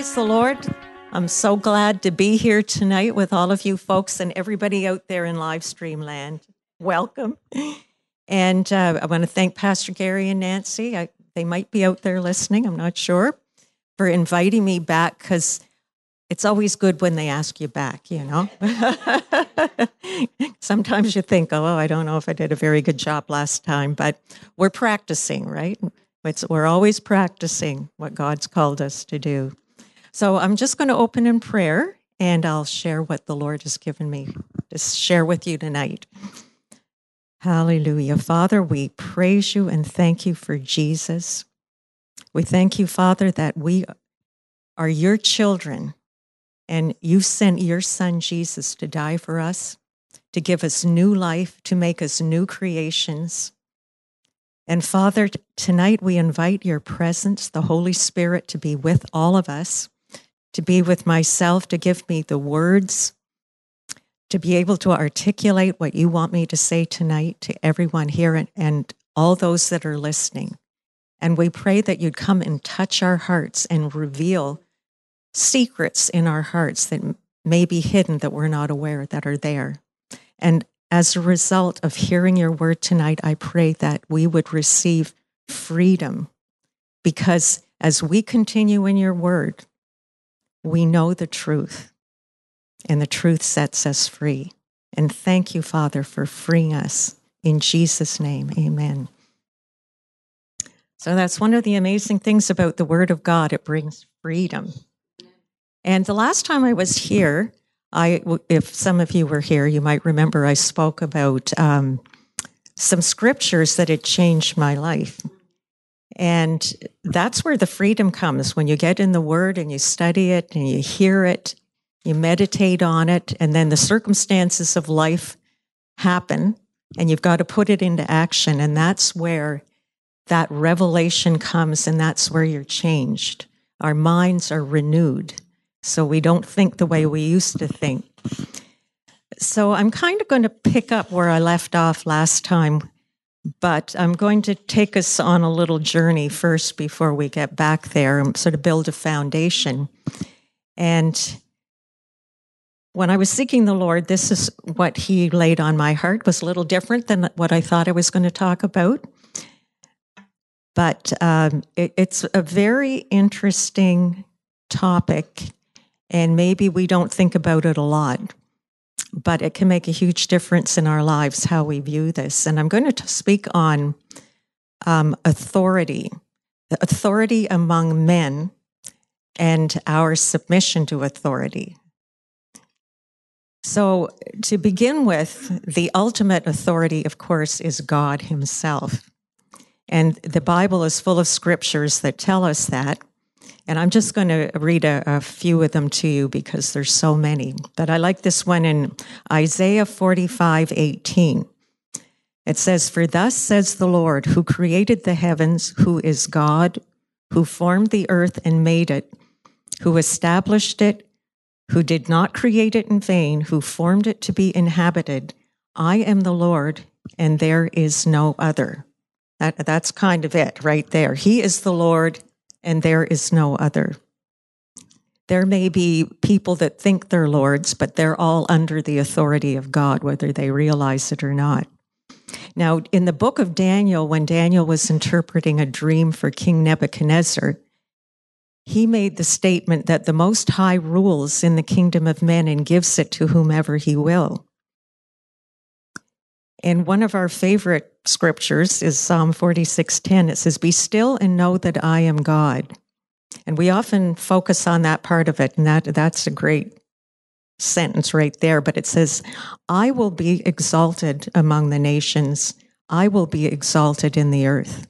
Praise the Lord. I'm so glad to be here tonight with all of you folks and everybody out there in live stream land. Welcome. And uh, I want to thank Pastor Gary and Nancy. I, they might be out there listening, I'm not sure, for inviting me back because it's always good when they ask you back, you know? Sometimes you think, oh, I don't know if I did a very good job last time, but we're practicing, right? It's, we're always practicing what God's called us to do. So I'm just going to open in prayer and I'll share what the Lord has given me to share with you tonight. Hallelujah. Father, we praise you and thank you for Jesus. We thank you, Father, that we are your children and you sent your son Jesus to die for us, to give us new life, to make us new creations. And Father, tonight we invite your presence, the Holy Spirit, to be with all of us to be with myself, to give me the words, to be able to articulate what you want me to say tonight to everyone here and, and all those that are listening. And we pray that you'd come and touch our hearts and reveal secrets in our hearts that may be hidden that we're not aware that are there. And as a result of hearing your word tonight, I pray that we would receive freedom because as we continue in your word, we know the truth, and the truth sets us free. And thank you, Father, for freeing us. In Jesus' name, amen. So that's one of the amazing things about the Word of God. It brings freedom. And the last time I was here, I, if some of you were here, you might remember I spoke about um, some scriptures that had changed my life. And that's where the freedom comes when you get in the word and you study it and you hear it, you meditate on it, and then the circumstances of life happen and you've got to put it into action. And that's where that revelation comes and that's where you're changed. Our minds are renewed. So we don't think the way we used to think. So I'm kind of going to pick up where I left off last time but I'm going to take us on a little journey first before we get back there and sort of build a foundation. And when I was seeking the Lord, this is what He laid on my heart. It was a little different than what I thought I was going to talk about. But um, it, it's a very interesting topic, and maybe we don't think about it a lot but it can make a huge difference in our lives how we view this. And I'm going to speak on um, authority, the authority among men, and our submission to authority. So, to begin with, the ultimate authority, of course, is God Himself. And the Bible is full of scriptures that tell us that. And I'm just going to read a, a, few of them to you because there's so many. But I like this one in Isaiah 45 18. It says, For thus says the Lord, who created the heavens, who is God, who formed the earth and made it, who established it, who did not create it in vain, who formed it to be inhabited. I am the Lord, and there is no other. That, that's kind of it right there. He is the Lord, and there is no other. There may be people that think they're lords, but they're all under the authority of God, whether they realize it or not. Now, in the book of Daniel, when Daniel was interpreting a dream for King Nebuchadnezzar, he made the statement that the Most High rules in the kingdom of men and gives it to whomever he will. And one of our favorite scriptures is Psalm 46:10. It says, "Be still and know that I am God." And we often focus on that part of it, and that that's a great sentence right there. But it says, "I will be exalted among the nations; I will be exalted in the earth."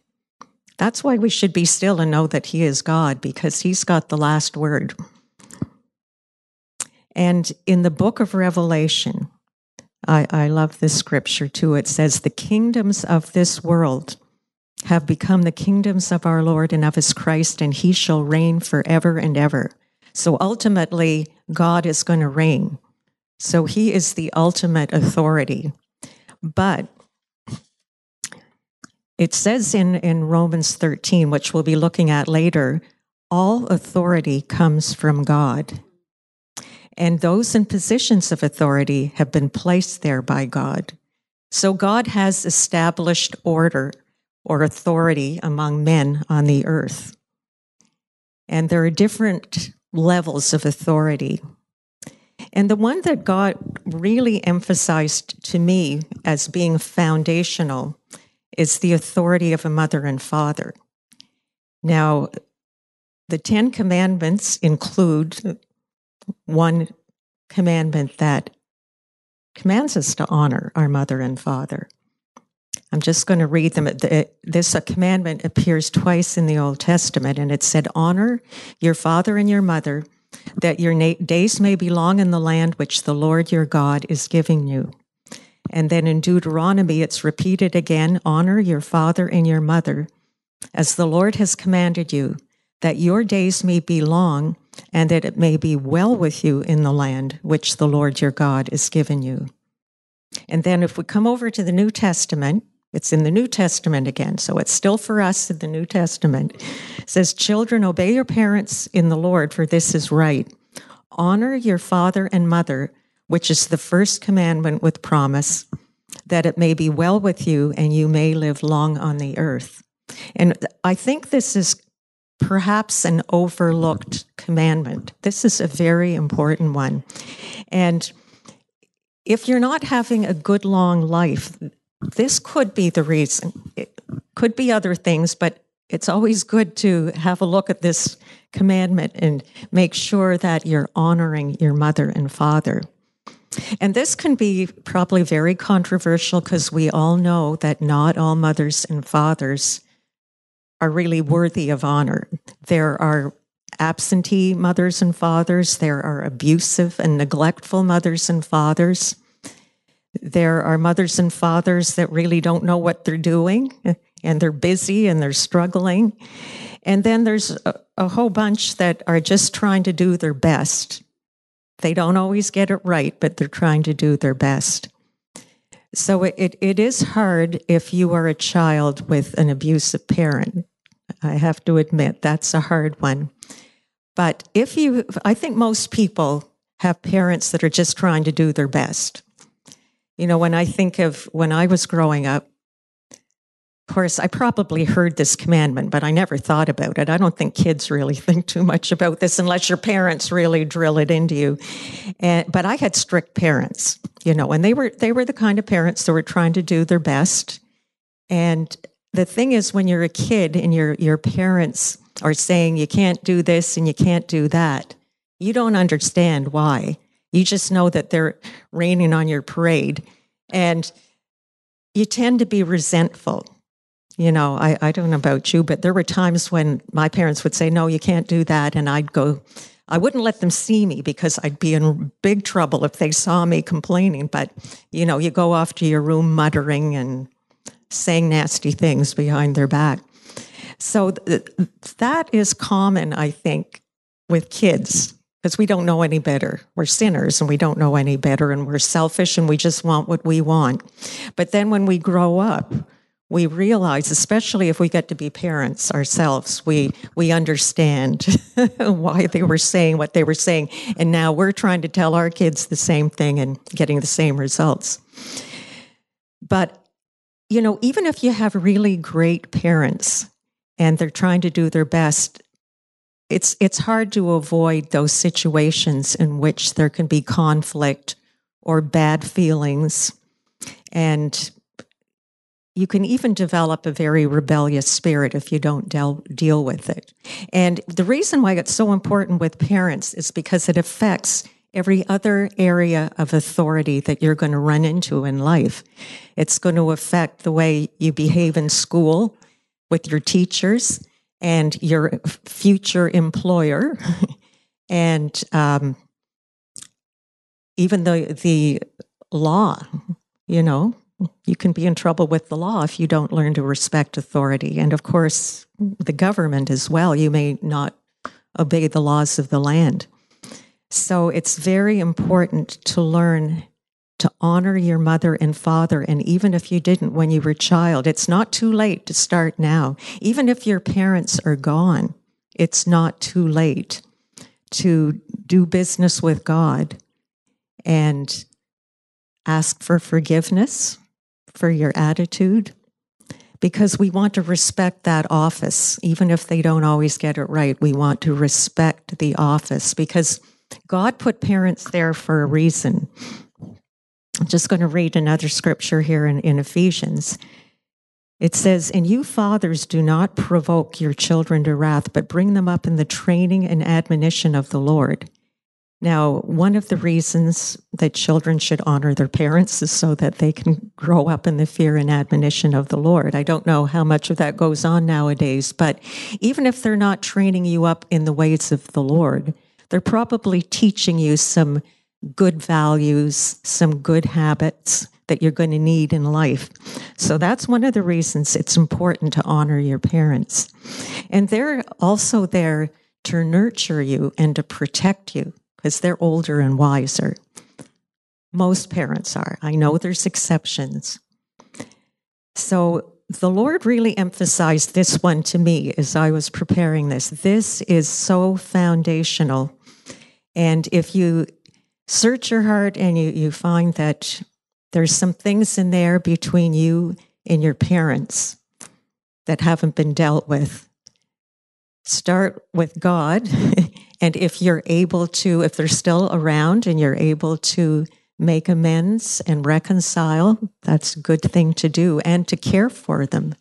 That's why we should be still and know that He is God, because He's got the last word. And in the book of Revelation, I, I love this scripture too. It says, The kingdoms of this world have become the kingdoms of our Lord and of his Christ, and he shall reign forever and ever. So ultimately, God is going to reign. So he is the ultimate authority. But it says in, in Romans 13, which we'll be looking at later, all authority comes from God. And those in positions of authority have been placed there by God. So God has established order or authority among men on the earth. And there are different levels of authority. And the one that God really emphasized to me as being foundational is the authority of a mother and father. Now, the Ten Commandments include one commandment that commands us to honor our mother and father. I'm just going to read them. This commandment appears twice in the Old Testament, and it said, Honor your father and your mother, that your days may be long in the land which the Lord your God is giving you. And then in Deuteronomy, it's repeated again Honor your father and your mother, as the Lord has commanded you, that your days may be long, and that it may be well with you in the land which the Lord your God is giving you. And then if we come over to the New Testament, it's in the New Testament again, so it's still for us in the New Testament. It says, Children, obey your parents in the Lord, for this is right. Honor your father and mother, which is the first commandment with promise, that it may be well with you and you may live long on the earth. And I think this is perhaps an overlooked commandment. This is a very important one. And if you're not having a good long life, this could be the reason. It could be other things, but it's always good to have a look at this commandment and make sure that you're honoring your mother and father. And this can be probably very controversial because we all know that not all mothers and fathers are really worthy of honor. There are absentee mothers and fathers, there are abusive and neglectful mothers and fathers. There are mothers and fathers that really don't know what they're doing and they're busy and they're struggling. And then there's a, a, whole bunch that are just trying to do their best. They don't always get it right, but they're trying to do their best. So it, it is hard if you are a child with an abusive parent. I have to admit, that's a hard one. But if you, I think most people have parents that are just trying to do their best. You know, when I think of when I was growing up, of course, I probably heard this commandment, but I never thought about it. I don't think kids really think too much about this unless your parents really drill it into you. And, but I had strict parents, you know, and they were they were the kind of parents that were trying to do their best. And the thing is, when you're a kid and your your parents are saying you can't do this and you can't do that, you don't understand why. You just know that they're raining on your parade. And you tend to be resentful. You know, I, I don't know about you, but there were times when my parents would say, No, you can't do that. And I'd go, I wouldn't let them see me because I'd be in big trouble if they saw me complaining. But, you know, you go off to your room muttering and saying nasty things behind their back. So th- that is common, I think, with kids because we don't know any better. We're sinners and we don't know any better and we're selfish and we just want what we want. But then when we grow up, we realize, especially if we get to be parents ourselves, we, we understand why they were saying what they were saying. And now we're trying to tell our kids the same thing and getting the same results. But, you know, even if you have really great parents and they're trying to do their best, it's it's hard to avoid those situations in which there can be conflict or bad feelings and you can even develop a very rebellious spirit if you don't del- deal with it. And the reason why it's so important with parents is because it affects every other area of authority that you're going to run into in life. It's going to affect the way you behave in school with your teachers and your future employer, and um, even the the law. You know, you can be in trouble with the law if you don't learn to respect authority, and of course, the government as well. You may not obey the laws of the land. So it's very important to learn to honor your mother and father. And even if you didn't when you were a child, it's not too late to start now. Even if your parents are gone, it's not too late to do business with God and ask for forgiveness for your attitude because we want to respect that office, even if they don't always get it right. We want to respect the office because God put parents there for a reason. I'm just going to read another scripture here in, in Ephesians. It says, And you fathers do not provoke your children to wrath, but bring them up in the training and admonition of the Lord. Now, one of the reasons that children should honor their parents is so that they can grow up in the fear and admonition of the Lord. I don't know how much of that goes on nowadays, but even if they're not training you up in the ways of the Lord, they're probably teaching you some good values, some good habits that you're going to need in life. So that's one of the reasons it's important to honor your parents. And they're also there to nurture you and to protect you because they're older and wiser. Most parents are. I know there's exceptions. So the Lord really emphasized this one to me as I was preparing this. This is so foundational. And if you search your heart and you, you find that there's some things in there between you and your parents that haven't been dealt with, start with God And if you're able to, if they're still around and you're able to make amends and reconcile, that's a good thing to do and to care for them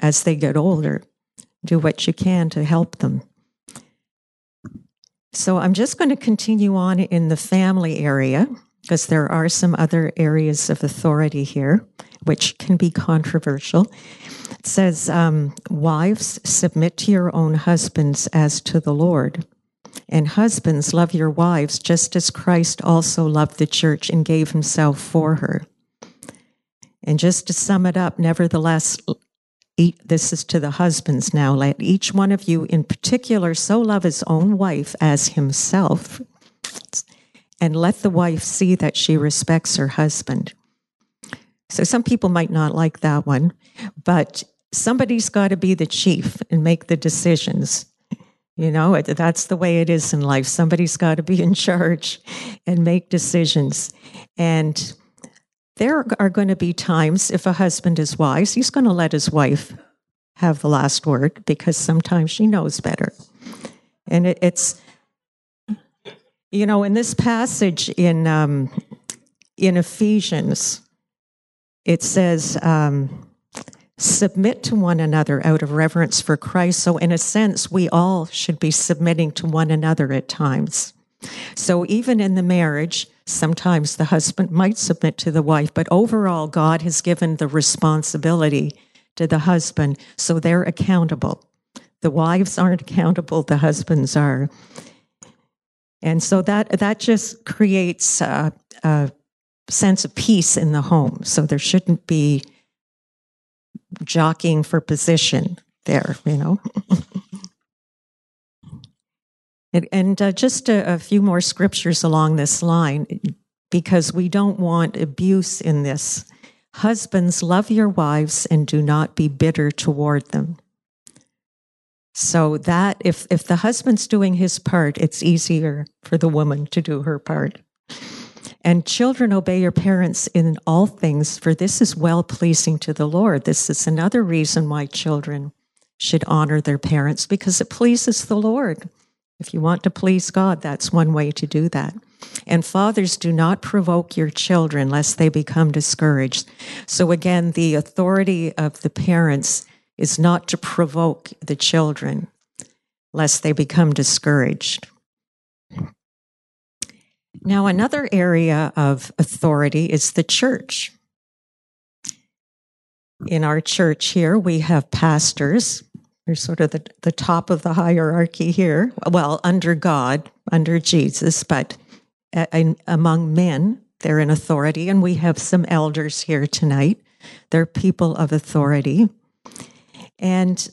as they get older. Do what you can to help them. So I'm just going to continue on in the family area because there are some other areas of authority here which can be controversial. It says, um, Wives, submit to your own husbands as to the Lord. And husbands, love your wives just as Christ also loved the church and gave himself for her. And just to sum it up, nevertheless, this is to the husbands now. Let each one of you in particular so love his own wife as himself, and let the wife see that she respects her husband. So some people might not like that one, but somebody's got to be the chief and make the decisions. You know, that's the way it is in life. Somebody's got to be in charge and make decisions. And there are going to be times if a husband is wise, he's going to let his wife have the last word because sometimes she knows better. And it, it's, you know, in this passage in um, in Ephesians, it says, um, submit to one another out of reverence for Christ. So, in a sense, we all should be submitting to one another at times. So, even in the marriage, sometimes the husband might submit to the wife, but overall, God has given the responsibility to the husband, so they're accountable. The wives aren't accountable, the husbands are. And so that, that just creates a, a sense of peace in the home. So there shouldn't be jockeying for position there, you know. and, uh, just a, a few more scriptures along this line, because we don't want abuse in this. Husbands, love your wives and do not be bitter toward them. So that if if the husband's doing his part, it's easier for the woman to do her part. And children, obey your parents in all things, for this is well pleasing to the Lord. This is another reason why children should honor their parents, because it pleases the Lord. If you want to please God, that's one way to do that. And fathers, do not provoke your children lest they become discouraged. So, again, the authority of the parents is not to provoke the children lest they become discouraged. Now, another area of authority is the church. In our church here, we have pastors. They're sort of the, the top of the hierarchy here. Well, under God, under Jesus, but uh, among men, they're in authority. And we have some elders here tonight. They're people of authority. And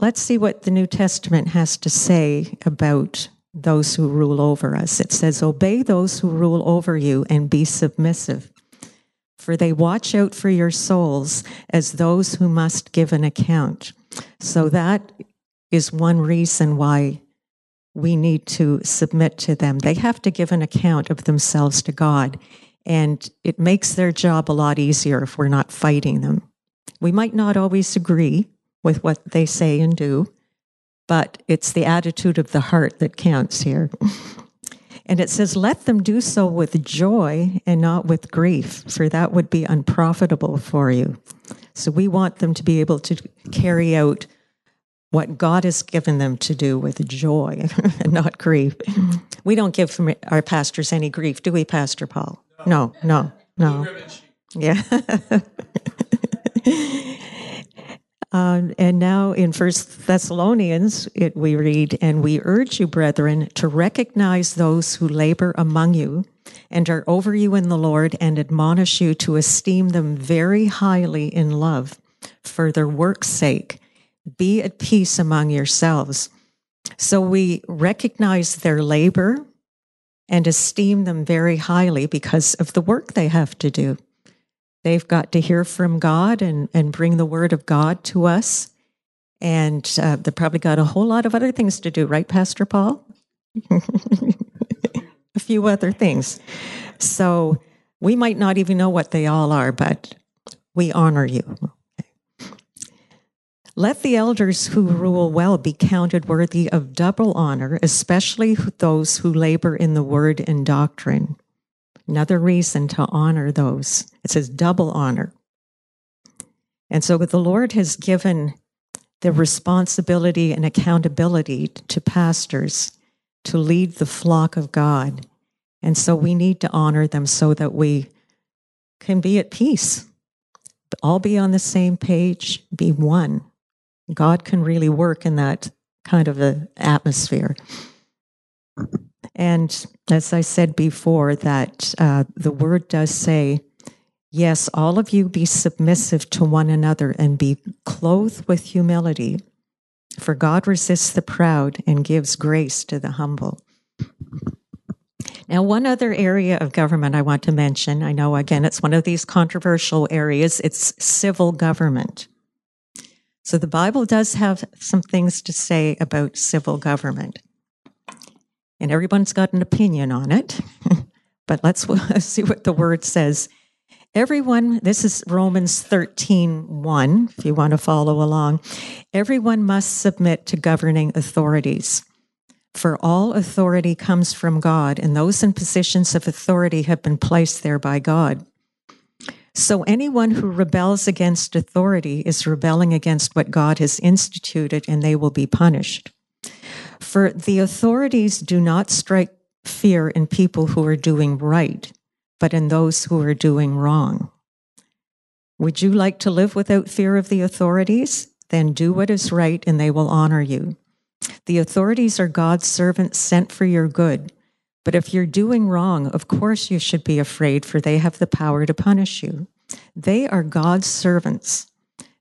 let's see what the New Testament has to say about those who rule over us. It says, Obey those who rule over you and be submissive, for they watch out for your souls as those who must give an account. So that is one reason why we need to submit to them. They have to give an account of themselves to God, and it makes their job a lot easier if we're not fighting them. We might not always agree with what they say and do, but it's the attitude of the heart that counts here. And it says, Let them do so with joy and not with grief, for that would be unprofitable for you. So we want them to be able to carry out what God has given them to do with joy and not grief. Mm-hmm. We don't give our pastors any grief, do we, Pastor Paul? No, no, no. no. Yeah. Uh, and now in First Thessalonians, it, we read, "And we urge you, brethren, to recognize those who labor among you and are over you in the Lord, and admonish you to esteem them very highly in love, for their work's sake. Be at peace among yourselves." So we recognize their labor and esteem them very highly because of the work they have to do. They've got to hear from God and, and bring the word of God to us. And uh, they've probably got a whole lot of other things to do, right, Pastor Paul? a few other things. So we might not even know what they all are, but we honor you. Let the elders who rule well be counted worthy of double honor, especially those who labor in the word and doctrine. Another reason to honor those. It says double honor. And so the Lord has given the responsibility and accountability to pastors to lead the flock of God. And so we need to honor them so that we can be at peace, all be on the same page, be one. God can really work in that kind of an atmosphere. And as I said before, that uh, the word does say, Yes, all of you be submissive to one another and be clothed with humility, for God resists the proud and gives grace to the humble. Now, one other area of government I want to mention, I know again it's one of these controversial areas, it's civil government. So the Bible does have some things to say about civil government and everyone's got an opinion on it. but let's see what the word says. Everyone, this is Romans 13 1, if you want to follow along. Everyone must submit to governing authorities. For all authority comes from God, and those in positions of authority have been placed there by God. So anyone who rebels against authority is rebelling against what God has instituted, and they will be punished. For the authorities do not strike fear in people who are doing right, but in those who are doing wrong. Would you like to live without fear of the authorities? Then do what is right and they will honor you. The authorities are God's servants sent for your good. But if you're doing wrong, of course you should be afraid, for they have the power to punish you. They are God's servants,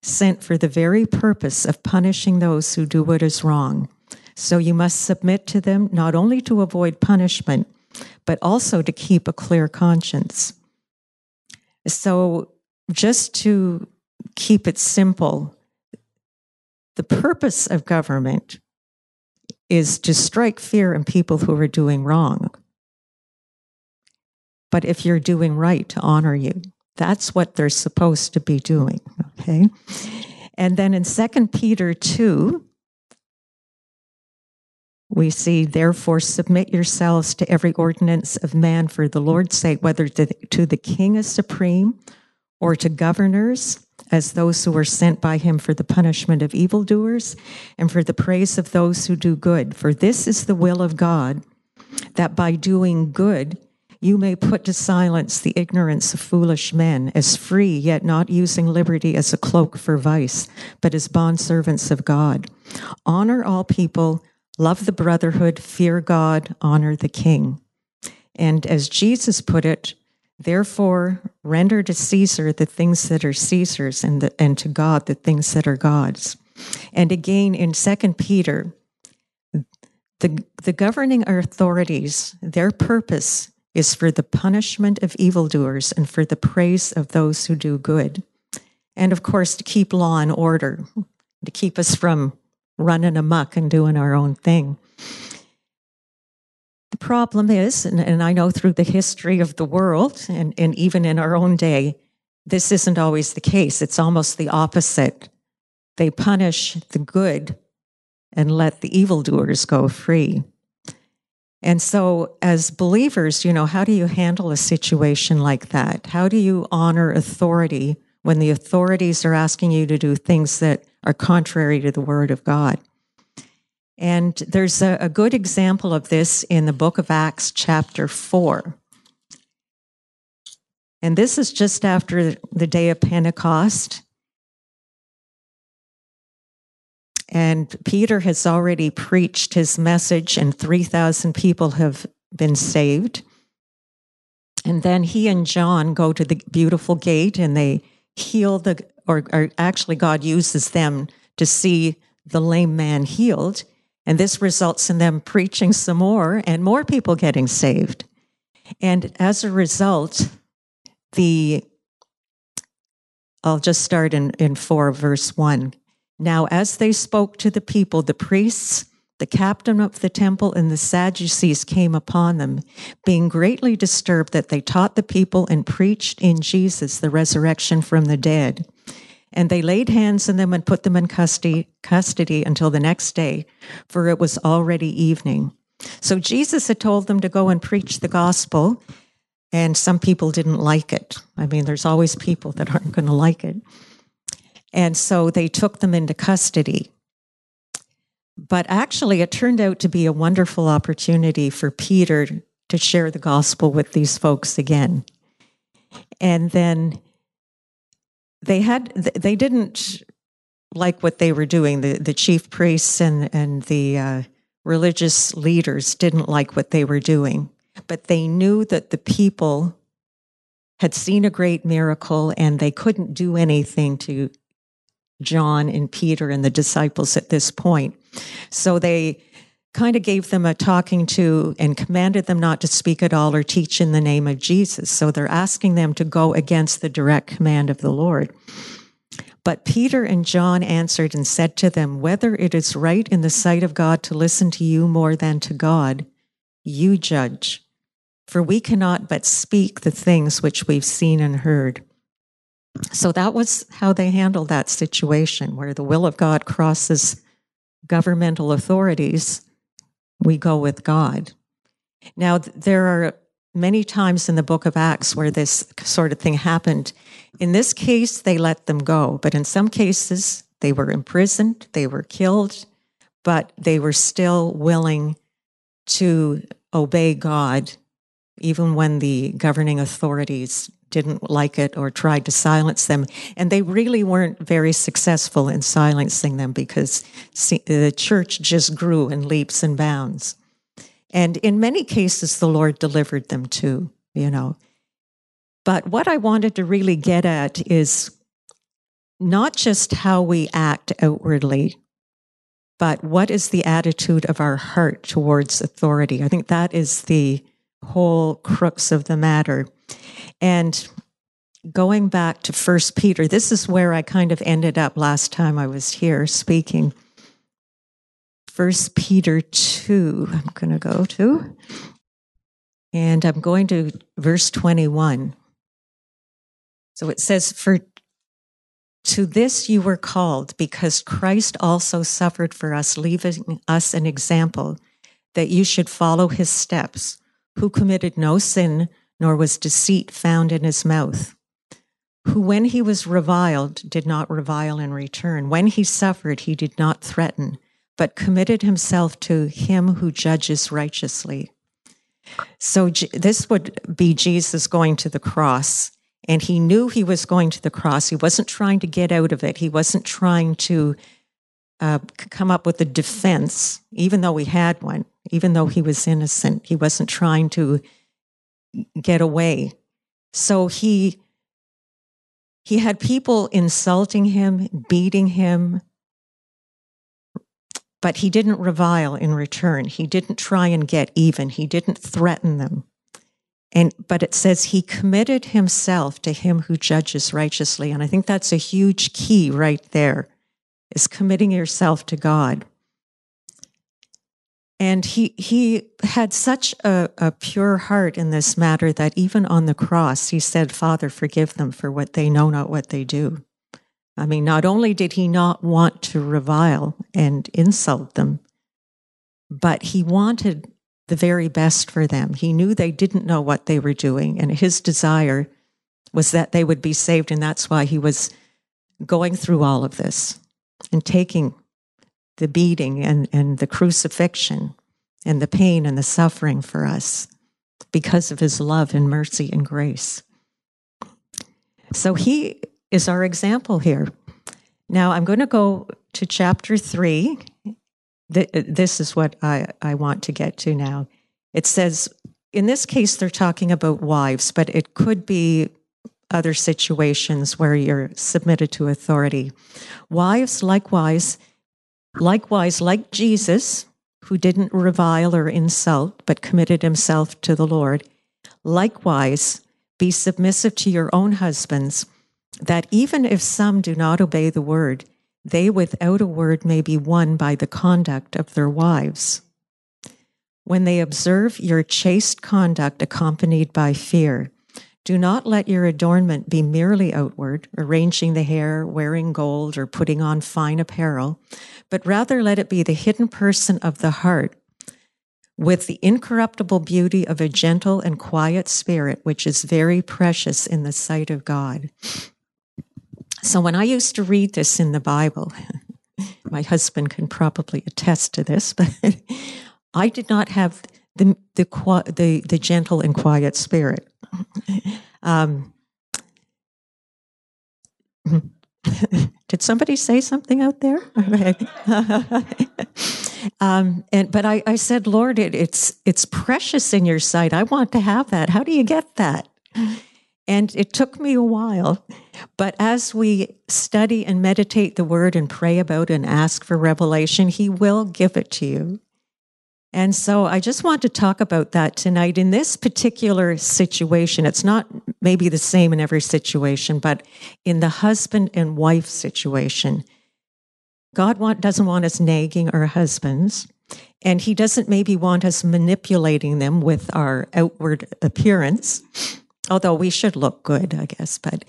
sent for the very purpose of punishing those who do what is wrong. So you must submit to them not only to avoid punishment, but also to keep a clear conscience. So, just to keep it simple, the purpose of government is to strike fear in people who are doing wrong. But if you're doing right, to honor you. That's what they're supposed to be doing. Okay. And then in 2 Peter 2, we see, therefore, submit yourselves to every ordinance of man for the Lord's sake, whether to, to the king as supreme or to governors as those who are sent by him for the punishment of evildoers and for the praise of those who do good. For this is the will of God, that by doing good, you may put to silence the ignorance of foolish men, as free, yet not using liberty as a cloak for vice, but as bondservants of God. Honor all people love the brotherhood, fear God, honor the king. And as Jesus put it, therefore render to Caesar the things that are Caesar's and, the, and to God the things that are God's. And again in 2 Peter, the, the governing authorities, their purpose is for the punishment of evildoers and for the praise of those who do good. And of course, to keep law and order, to keep us from running amok and doing our own thing. The problem is, and, and I know through the history of the world and, and even in our own day, this isn't always the case. It's almost the opposite. They punish the good and let the evildoers go free. And so, as believers, you know, how do you handle a situation like that? How do you honor authority when the authorities are asking you to do things that are contrary to the Word of God? And there's a, a good example of this in the book of Acts, chapter 4. And this is just after the day of Pentecost. And Peter has already preached his message, and 3,000 people have been saved. And then he and John go to the beautiful gate and they heal the, or, or, actually, God uses them to see the lame man healed. And this results in them preaching some more and more people getting saved. And as a result, the I'll just start in, in 4, verse 1. Now, as they spoke to the people, the priests, the captain of the temple, and the Sadducees came upon them, being greatly disturbed that they taught the people and preached in Jesus the resurrection from the dead. And they laid hands on them and put them in custody, custody until the next day, for it was already evening. So Jesus had told them to go and preach the gospel, and some people didn't like it. I mean, there's always people that aren't going to like it. And so they took them into custody. But actually, it turned out to be a wonderful opportunity for Peter to share the gospel with these folks again. And then they had they didn't like what they were doing. The the chief priests and and the uh, religious leaders didn't like what they were doing, but they knew that the people had seen a great miracle and they couldn't do anything to John and Peter and the disciples at this point. So they kind of gave them a talking to and commanded them not to speak at all or teach in the name of Jesus. So they're asking them to go against the direct command of the Lord. But Peter and John answered and said to them, Whether it is right in the sight of God to listen to you more than to God, you judge. For we cannot but speak the things which we've seen and heard. So that was how they handled that situation where the will of God crosses governmental authorities we go with God. Now, there are many times in the book of Acts where this sort of thing happened. In this case, they let them go, but in some cases, they were imprisoned, they were killed, but they were still willing to obey God, even when the governing authorities didn't like it or tried to silence them. And they really weren't very successful in silencing them because the church just grew in leaps and bounds. And in many cases, the Lord delivered them too, you know. But what I wanted to really get at is not just how we act outwardly, but what is the attitude of our heart towards authority? I think that is the whole crux of the matter. And going back to First Peter, this is where I kind of ended up last time I was here speaking. First Peter 2, I'm going to go to. And I'm going to verse 21. So it says, For to this you were called, because Christ also suffered for us, leaving us an example that you should follow his steps, who committed no sin nor was deceit found in his mouth. Who, when he was reviled, did not revile in return. When he suffered, he did not threaten, but committed himself to him who judges righteously. So, this would be Jesus going to the cross. And he knew he was going to the cross. He wasn't trying to get out of it. He wasn't trying to uh, come up with a defense, even though he had one, even though he was innocent. He wasn't trying to get away. So he he had people insulting him, beating him, but he didn't revile in return. He didn't try and get even. He didn't threaten them. And but it says he committed himself to him who judges righteously. And I think that's a huge key right there is committing yourself to God. And he, he had such a, a pure heart in this matter that even on the cross, he said, Father, forgive them for what they know not what they do. I mean, not only did he not want to revile and insult them, but he wanted the very best for them. He knew they didn't know what they were doing, and his desire was that they would be saved. And that's why he was going through all of this and taking the beating and, and the crucifixion and the pain and the suffering for us because of his love and mercy and grace. So he is our example here. Now I'm going to go to chapter three. This is what I, I want to get to now. It says, in this case, they're talking about wives, but it could be other situations where you're submitted to authority. Wives, likewise, likewise, like Jesus, who didn't revile or insult, but committed himself to the Lord, likewise, be submissive to your own husbands, that even if some do not obey the word, they without a word may be won by the conduct of their wives. When they observe your chaste conduct accompanied by fear, do not let your adornment be merely outward, arranging the hair, wearing gold, or putting on fine apparel, but rather let it be the hidden person of the heart, with the incorruptible beauty of a gentle and quiet spirit, which is very precious in the sight of God. So when I used to read this in the Bible, my husband can probably attest to this, but I did not have the the the, the gentle and quiet spirit. Um, did somebody say something out there? um, and but I, I said, Lord, it, it's it's precious in your sight. I want to have that. How do you get that? And it took me a while, but as we study and meditate the word and pray about and ask for revelation, He will give it to you. And so I just want to talk about that tonight. In this particular situation, it's not maybe the same in every situation, but in the husband and wife situation, God want, doesn't want us nagging our husbands, and He doesn't maybe want us manipulating them with our outward appearance, although we should look good, I guess. But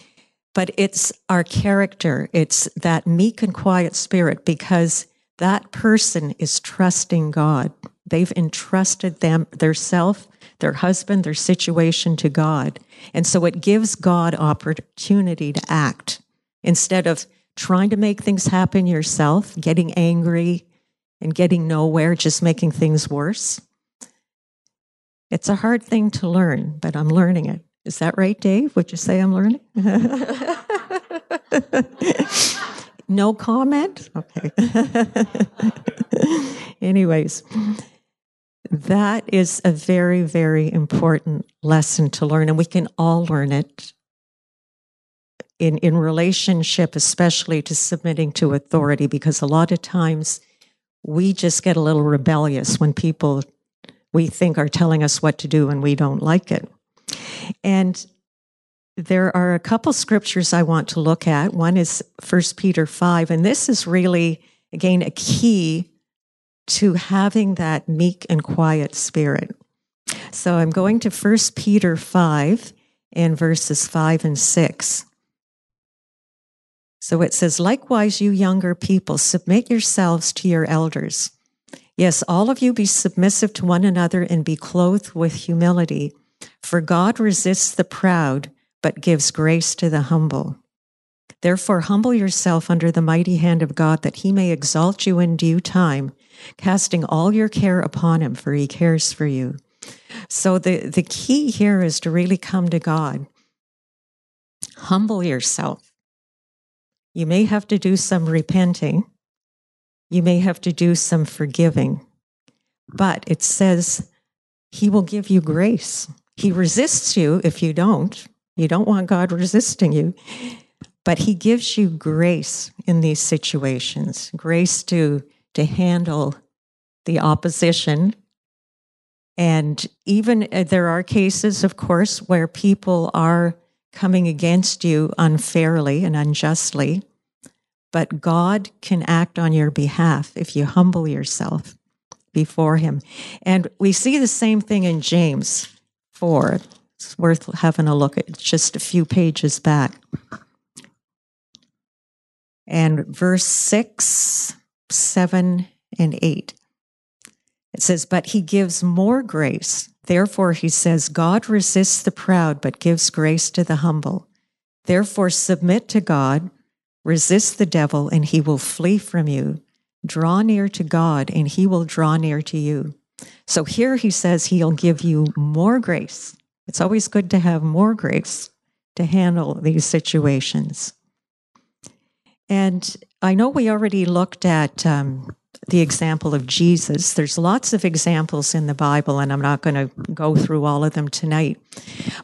but it's our character. It's that meek and quiet spirit because that person is trusting God. They've entrusted them, their self, their husband, their situation to God. And so it gives God opportunity to act instead of trying to make things happen yourself, getting angry and getting nowhere, just making things worse. It's a hard thing to learn, but I'm learning it. Is that right, Dave? Would you say I'm learning? no comment? Okay. Anyways, that is a very, very important lesson to learn, and we can all learn it in, in relationship, especially to submitting to authority, because a lot of times we just get a little rebellious when people we think are telling us what to do and we don't like it. And there are a couple scriptures I want to look at. One is 1 Peter 5, and this is really, again, a key to having that meek and quiet spirit. So I'm going to 1 Peter 5 and verses 5 and 6. So it says, Likewise, you younger people, submit yourselves to your elders. Yes, all of you be submissive to one another and be clothed with humility. For God resists the proud, but gives grace to the humble. Therefore, humble yourself under the mighty hand of God, that he may exalt you in due time, casting all your care upon him, for he cares for you. So, the, the key here is to really come to God. Humble yourself. You may have to do some repenting, you may have to do some forgiving, but it says he will give you grace. He resists you if you don't. You don't want God resisting you. But he gives you grace in these situations, grace to, to handle the opposition. And even uh, there are cases, of course, where people are coming against you unfairly and unjustly, but God can act on your behalf if you humble yourself before him. And we see the same thing in James 4. It's worth having a look at just a few pages back. And verse 6, 7, and 8. It says, But he gives more grace. Therefore, he says, God resists the proud, but gives grace to the humble. Therefore, submit to God, resist the devil, and he will flee from you. Draw near to God, and he will draw near to you. So here he says he'll give you more grace. It's always good to have more grace to handle these situations. And I know we already looked at um, the example of Jesus. There's lots of examples in the Bible, and I'm not going to go through all of them tonight.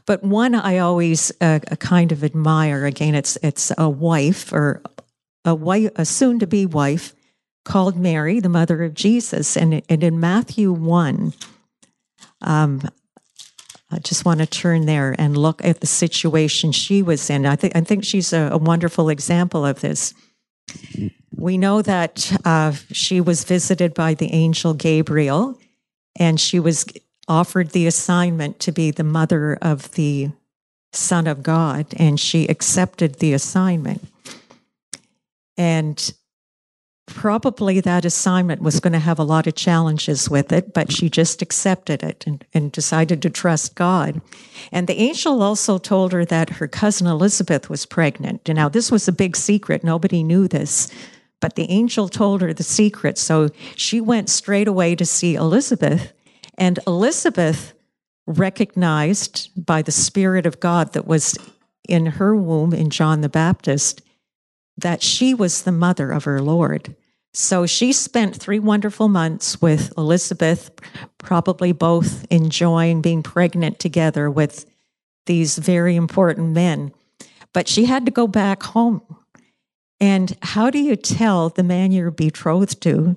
But one I always uh, kind of admire. Again, it's it's a wife or a wife, a soon-to-be wife called Mary, the mother of Jesus, and and in Matthew one. Um, I just want to turn there and look at the situation she was in. I think I think she's a, a wonderful example of this. We know that uh, she was visited by the angel Gabriel, and she was offered the assignment to be the mother of the Son of God, and she accepted the assignment. And probably that assignment was going to have a lot of challenges with it, but she just accepted it and, and, decided to trust God. And the angel also told her that her cousin Elizabeth was pregnant. Now, this was a big secret. Nobody knew this, but the angel told her the secret. So she went straight away to see Elizabeth. And Elizabeth recognized by the Spirit of God that was in her womb in John the Baptist that she was the mother of her Lord. So she spent three wonderful months with Elizabeth, probably both enjoying being pregnant together with these very important men. But she had to go back home. And how do you tell the man you're betrothed to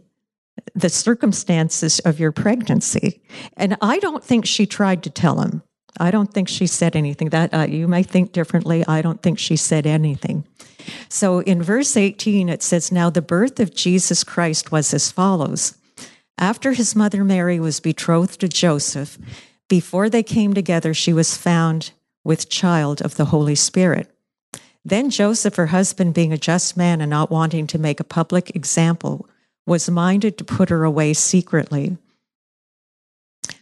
the circumstances of your pregnancy? And I don't think she tried to tell him. I don't think she said anything. That uh, you may think differently. I don't think she said anything. So in verse 18, it says, Now the birth of Jesus Christ was as follows. After his mother Mary was betrothed to Joseph, before they came together, she was found with child of the Holy Spirit. Then Joseph, her husband, being a just man and not wanting to make a public example, was minded to put her away secretly.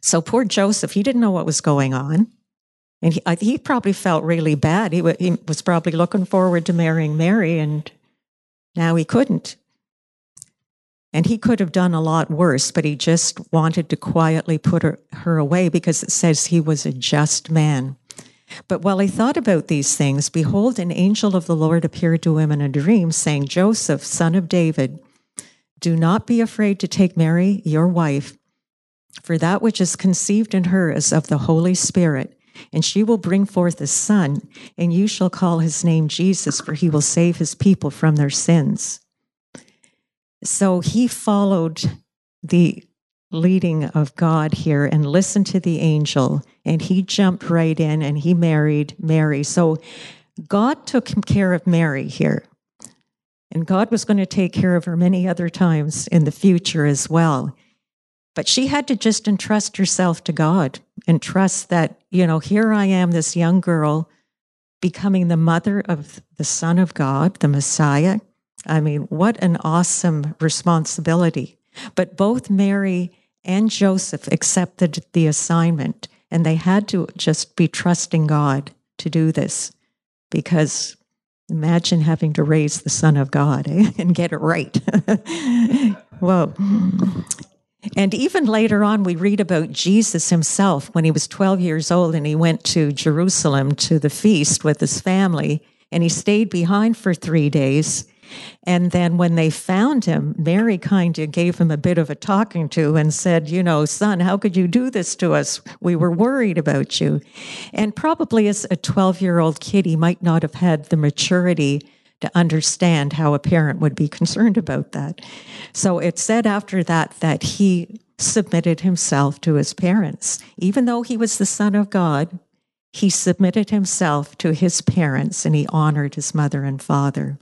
So poor Joseph, he didn't know what was going on. And he, he probably felt really bad. He, he was probably looking forward to marrying Mary, and now he couldn't. And he could have done a lot worse, but he just wanted to quietly put her, her away because it says he was a just man. But while he thought about these things, behold, an angel of the Lord appeared to him in a dream, saying, Joseph, son of David, do not be afraid to take Mary, your wife, for that which is conceived in her is of the Holy Spirit and she will bring forth a son, and you shall call his name Jesus, for he will save his people from their sins. So he followed the leading of God here and listened to the angel, and he jumped right in and he married Mary. So God took care of Mary here. And God was going to take care of her many other times in the future as well. But she had to just entrust herself to God and trust that, you know, here I am, this young girl, becoming the mother of the Son of God, the Messiah. I mean, what an awesome responsibility. But both Mary and Joseph accepted the assignment, and they had to just be trusting God to do this because imagine having to raise the Son of God eh? and get it right. Whoa. And even later on, we read about Jesus himself when he was 12 years old and he went to Jerusalem to the feast with his family and he stayed behind for three days. And then when they found him, Mary kind of gave him a bit of a talking to and said, You know, son, how could you do this to us? We were worried about you. And probably as a 12 year old kid, he might not have had the maturity to understand how a parent would be concerned about that. So it said after that that he submitted himself to his parents. Even though he was the Son of God, he submitted himself to his parents and he honored his mother and father.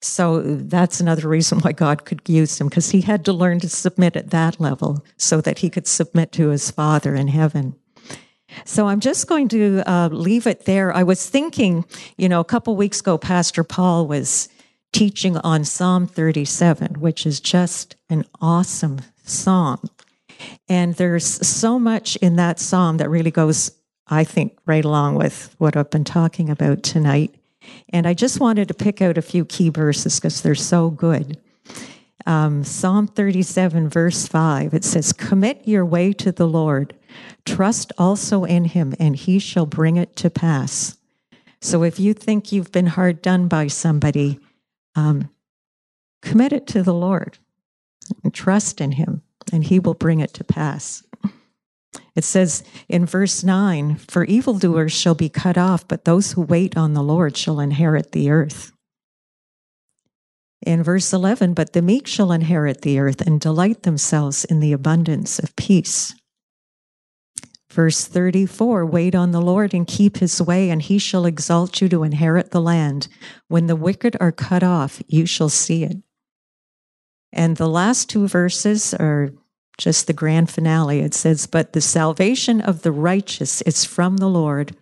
So that's another reason why God could use him, because he had to learn to submit at that level so that he could submit to his Father in heaven. So I'm just going to uh, leave it there. I was thinking, you know, a couple weeks ago, Pastor Paul was teaching on Psalm 37, which is just an awesome psalm. And there's so much in that psalm that really goes, I think, right along with what I've been talking about tonight. And I just wanted to pick out a few key verses because they're so good. Um, Psalm 37, verse 5, it says, Commit your way to the Lord, trust also in him, and he shall bring it to pass. So if you think you've been hard done by somebody, um, commit it to the Lord and trust in him, and he will bring it to pass. It says in verse 9, For evildoers shall be cut off, but those who wait on the Lord shall inherit the earth. In verse 11, But the meek shall inherit the earth and delight themselves in the abundance of peace. Verse 34 Wait on the Lord and keep his way, and he shall exalt you to inherit the land. When the wicked are cut off, you shall see it. And the last two verses are just the grand finale. It says, But the salvation of the righteous is from the Lord.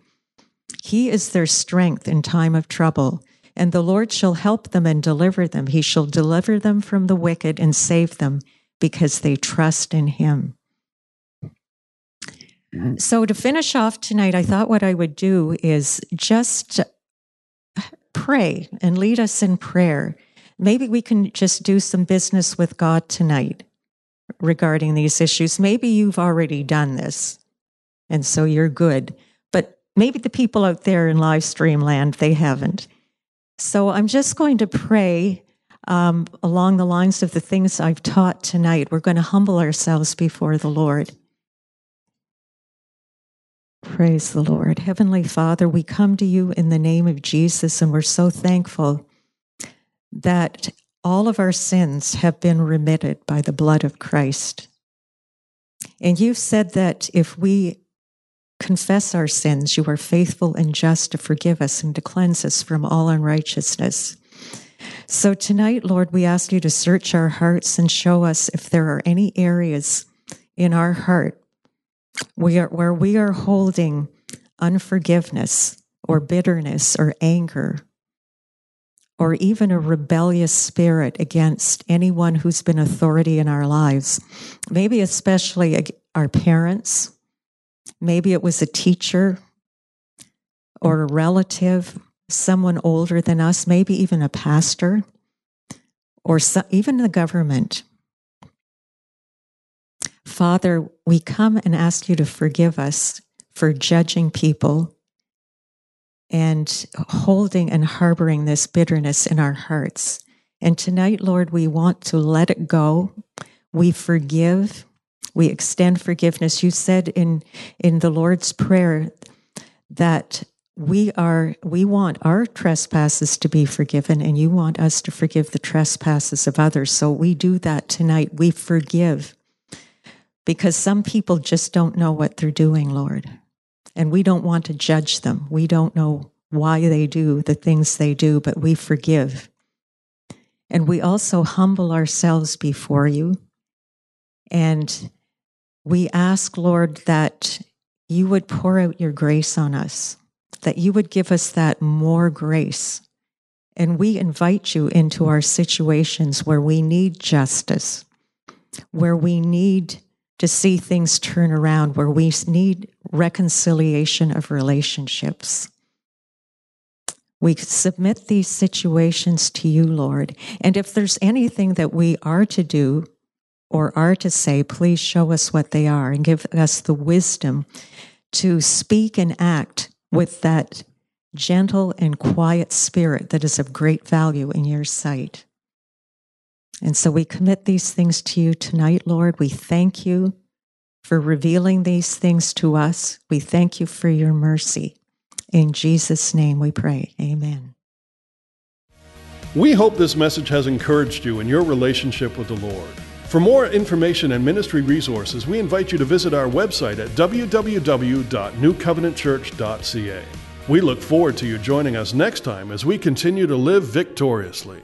He is their strength in time of trouble. And the Lord shall help them and deliver them. He shall deliver them from the wicked and save them because they trust in him. So, to finish off tonight, I thought what I would do is just pray and lead us in prayer. Maybe we can just do some business with God tonight regarding these issues. Maybe you've already done this, and so you're good. But maybe the people out there in live stream land, they haven't. So I'm just going to pray um, along the lines of the things I've taught tonight. We're going to humble ourselves before the Lord. Praise the Lord. Heavenly Father, we come to you in the name of Jesus, and we're so thankful that all of our sins have been remitted by the blood of Christ. And you've said that if we confess our sins, you are faithful and just to forgive us and to cleanse us from all unrighteousness. So tonight, Lord, we ask you to search our hearts and show us if there are any areas in our heart we are, where we are holding unforgiveness or bitterness or anger or even a rebellious spirit against anyone who's been authority in our lives, maybe especially our parents, maybe it was a teacher or a relative, someone older than us, maybe even a pastor or so, even the government. Father, we come and ask you to forgive us for judging people and holding and harboring this bitterness in our hearts. And tonight, Lord, we want to let it go. We forgive. We extend forgiveness. You said in, in the Lord's Prayer that we are we want our trespasses to be forgiven and you want us to forgive the trespasses of others so we do that tonight we forgive because some people just don't know what they're doing lord and we don't want to judge them. We don't know why they do the things they do, but we forgive. And we also humble ourselves before you. And we ask, Lord, that you would pour out your grace on us, that you would give us that more grace. And we invite you into our situations where we need justice, where we need to see things turn around where we need reconciliation of relationships. We submit these situations to you, Lord. And if there's anything that we are to do or are to say, please show us what they are and give us the wisdom to speak and act with that gentle and quiet spirit that is of great value in your sight. And so we commit these things to you tonight, Lord. We thank you for revealing these things to us. We thank you for your mercy. In Jesus' name we pray. Amen. We hope this message has encouraged you in your relationship with the Lord. For more information and ministry resources, we invite you to visit our website at www.newcovenantchurch.ca. We look forward to you joining us next time as we continue to live victoriously.